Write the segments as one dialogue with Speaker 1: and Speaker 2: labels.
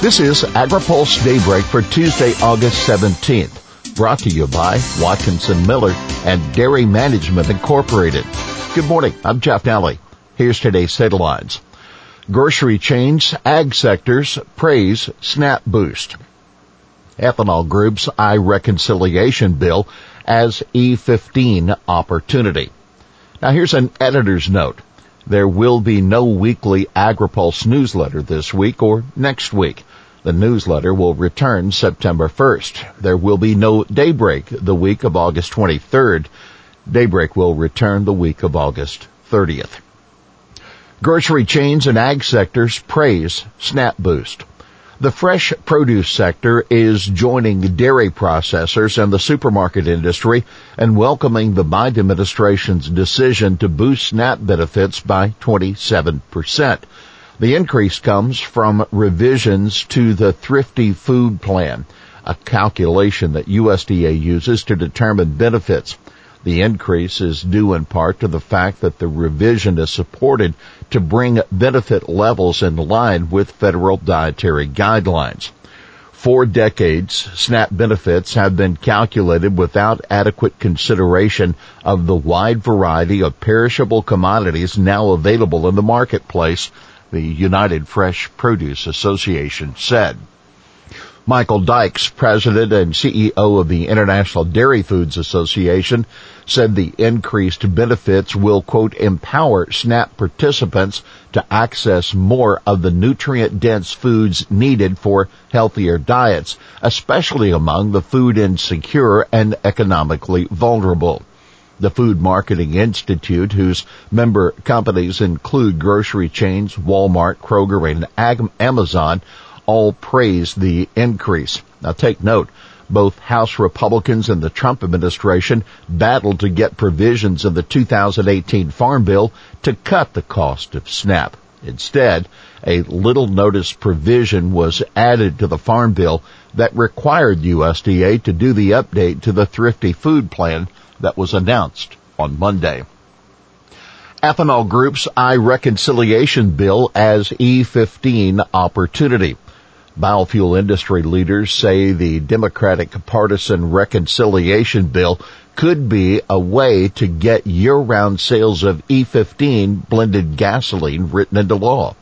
Speaker 1: This is AgriPulse Daybreak for Tuesday, August 17th. Brought to you by Watkinson Miller and Dairy Management Incorporated. Good morning. I'm Jeff Nally. Here's today's headlines. Grocery chains, ag sectors praise SNAP boost. Ethanol Group's I-reconciliation bill as E15 opportunity. Now here's an editor's note. There will be no weekly AgriPulse newsletter this week or next week. The newsletter will return September 1st. There will be no Daybreak the week of August 23rd. Daybreak will return the week of August 30th. Grocery chains and ag sectors praise SNAP Boost. The fresh produce sector is joining dairy processors and the supermarket industry and welcoming the Biden administration's decision to boost SNAP benefits by 27%. The increase comes from revisions to the Thrifty Food Plan, a calculation that USDA uses to determine benefits. The increase is due in part to the fact that the revision is supported to bring benefit levels in line with federal dietary guidelines. For decades, SNAP benefits have been calculated without adequate consideration of the wide variety of perishable commodities now available in the marketplace, the United Fresh Produce Association said. Michael Dykes, president and CEO of the International Dairy Foods Association, said the increased benefits will, quote, empower SNAP participants to access more of the nutrient dense foods needed for healthier diets, especially among the food insecure and economically vulnerable. The Food Marketing Institute, whose member companies include grocery chains, Walmart, Kroger, and Amazon, all praised the increase. Now take note, both House Republicans and the Trump administration battled to get provisions in the 2018 Farm Bill to cut the cost of SNAP. Instead, a little notice provision was added to the Farm Bill that required USDA to do the update to the Thrifty Food Plan that was announced on Monday. Ethanol Group's I-Reconciliation Bill as E15 opportunity. Biofuel industry leaders say the Democratic partisan reconciliation bill could be a way to get year-round sales of E15 blended gasoline written into law.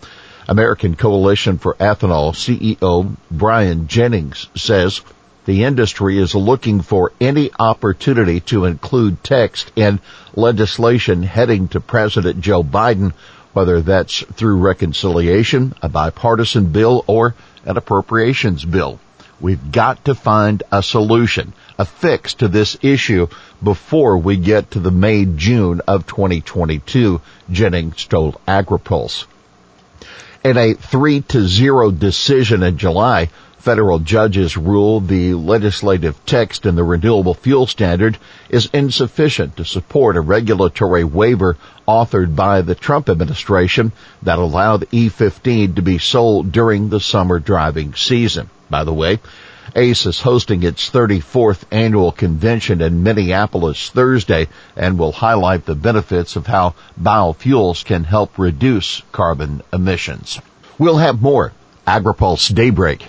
Speaker 1: American Coalition for Ethanol CEO Brian Jennings says the industry is looking for any opportunity to include text in legislation heading to President Joe Biden, whether that's through reconciliation, a bipartisan bill, or an appropriations bill. We've got to find a solution, a fix to this issue before we get to the May, June of 2022, Jennings told AgriPulse. In a three to zero decision in July, federal judges ruled the legislative text in the renewable fuel standard is insufficient to support a regulatory waiver authored by the Trump administration that allowed E15 to be sold during the summer driving season. By the way, ACE is hosting its 34th annual convention in Minneapolis Thursday and will highlight the benefits of how biofuels can help reduce carbon emissions. We'll have more AgriPulse Daybreak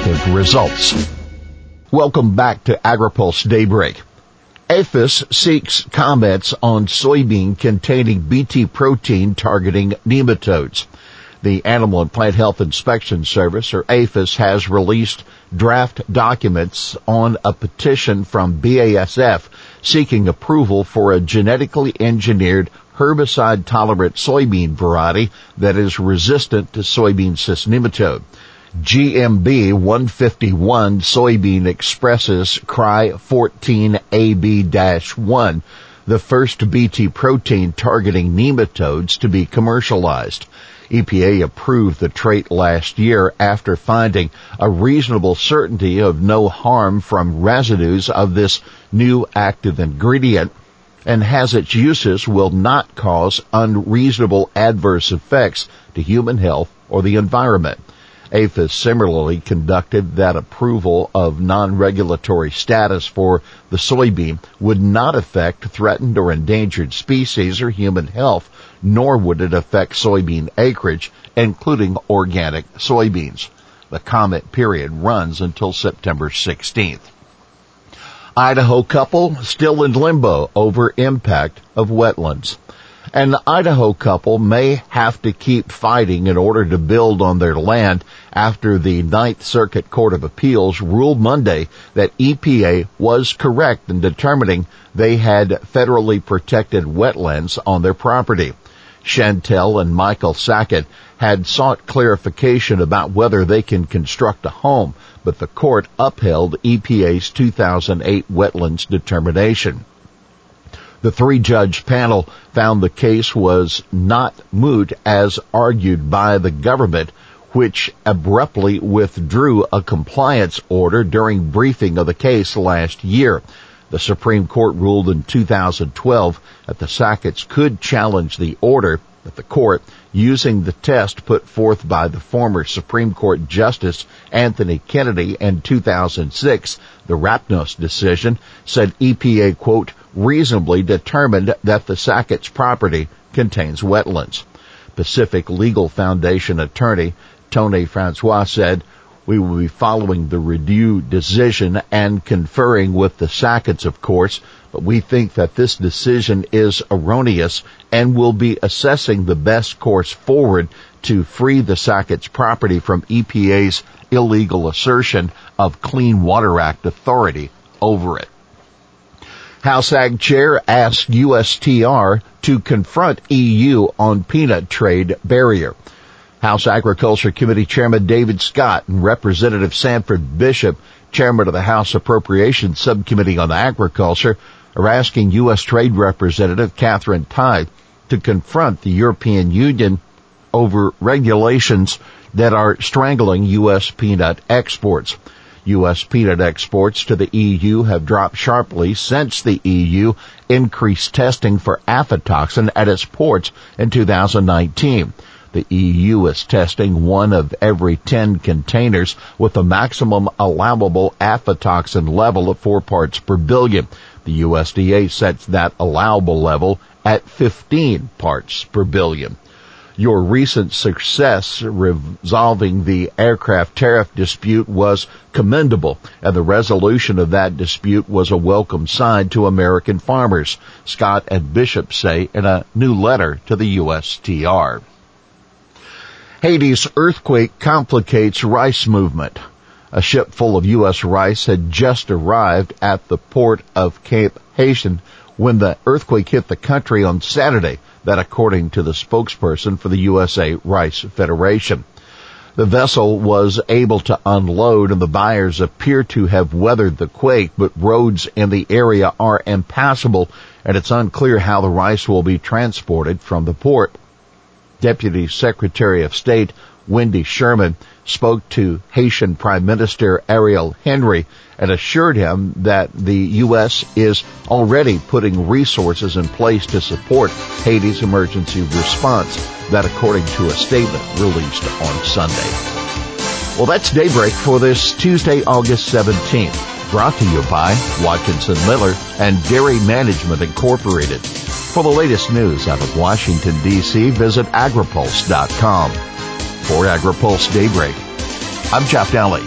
Speaker 1: effective results. Welcome back to AgriPulse Daybreak. APHIS seeks comments on soybean containing BT protein targeting nematodes. The Animal and Plant Health Inspection Service, or APHIS, has released draft documents on a petition from BASF seeking approval for a genetically engineered herbicide tolerant soybean variety that is resistant to soybean cyst nematode. GMB 151 soybean expresses CRY 14AB-1, the first BT protein targeting nematodes to be commercialized. EPA approved the trait last year after finding a reasonable certainty of no harm from residues of this new active ingredient and has its uses will not cause unreasonable adverse effects to human health or the environment. APHIS similarly conducted that approval of non-regulatory status for the soybean would not affect threatened or endangered species or human health, nor would it affect soybean acreage, including organic soybeans. The comment period runs until September 16th. Idaho couple still in limbo over impact of wetlands. An Idaho couple may have to keep fighting in order to build on their land after the Ninth Circuit Court of Appeals ruled Monday that EPA was correct in determining they had federally protected wetlands on their property. Chantell and Michael Sackett had sought clarification about whether they can construct a home, but the court upheld EPA's 2008 wetlands determination. The three judge panel found the case was not moot as argued by the government, which abruptly withdrew a compliance order during briefing of the case last year. The Supreme Court ruled in 2012 that the Sacketts could challenge the order, but the court, using the test put forth by the former Supreme Court Justice Anthony Kennedy in 2006, the Rapanos decision, said EPA, quote, reasonably determined that the Sackett's property contains wetlands. Pacific Legal Foundation attorney Tony Francois said, we will be following the review decision and conferring with the Sacketts, of course, but we think that this decision is erroneous and will be assessing the best course forward to free the Sackett's property from EPA's illegal assertion of Clean Water Act authority over it. House Ag Chair asked USTR to confront EU on peanut trade barrier. House Agriculture Committee Chairman David Scott and Representative Sanford Bishop, Chairman of the House Appropriations Subcommittee on Agriculture, are asking U.S. Trade Representative Katherine Tai to confront the European Union over regulations that are strangling U.S. peanut exports. U.S. peanut exports to the EU have dropped sharply since the EU increased testing for aflatoxin at its ports in 2019. The EU is testing one of every 10 containers with a maximum allowable aflatoxin level of 4 parts per billion. The USDA sets that allowable level at 15 parts per billion your recent success resolving the aircraft tariff dispute was commendable, and the resolution of that dispute was a welcome sign to American farmers, Scott and Bishop say in a new letter to the USTR. Haiti's earthquake complicates rice movement. A ship full of U.S. rice had just arrived at the port of Cape Haitian when the earthquake hit the country on Saturday, that according to the spokesperson for the USA Rice Federation. The vessel was able to unload and the buyers appear to have weathered the quake, but roads in the area are impassable and it's unclear how the rice will be transported from the port. Deputy Secretary of State Wendy Sherman spoke to Haitian Prime Minister Ariel Henry and assured him that the U.S. is already putting resources in place to support Haiti's emergency response. That according to a statement released on Sunday. Well, that's daybreak for this Tuesday, August 17th. Brought to you by Watkinson Miller and Dairy Management Incorporated. For the latest news out of Washington, D.C., visit agripulse.com. For AgriPulse Daybreak, I'm Jeff Daly.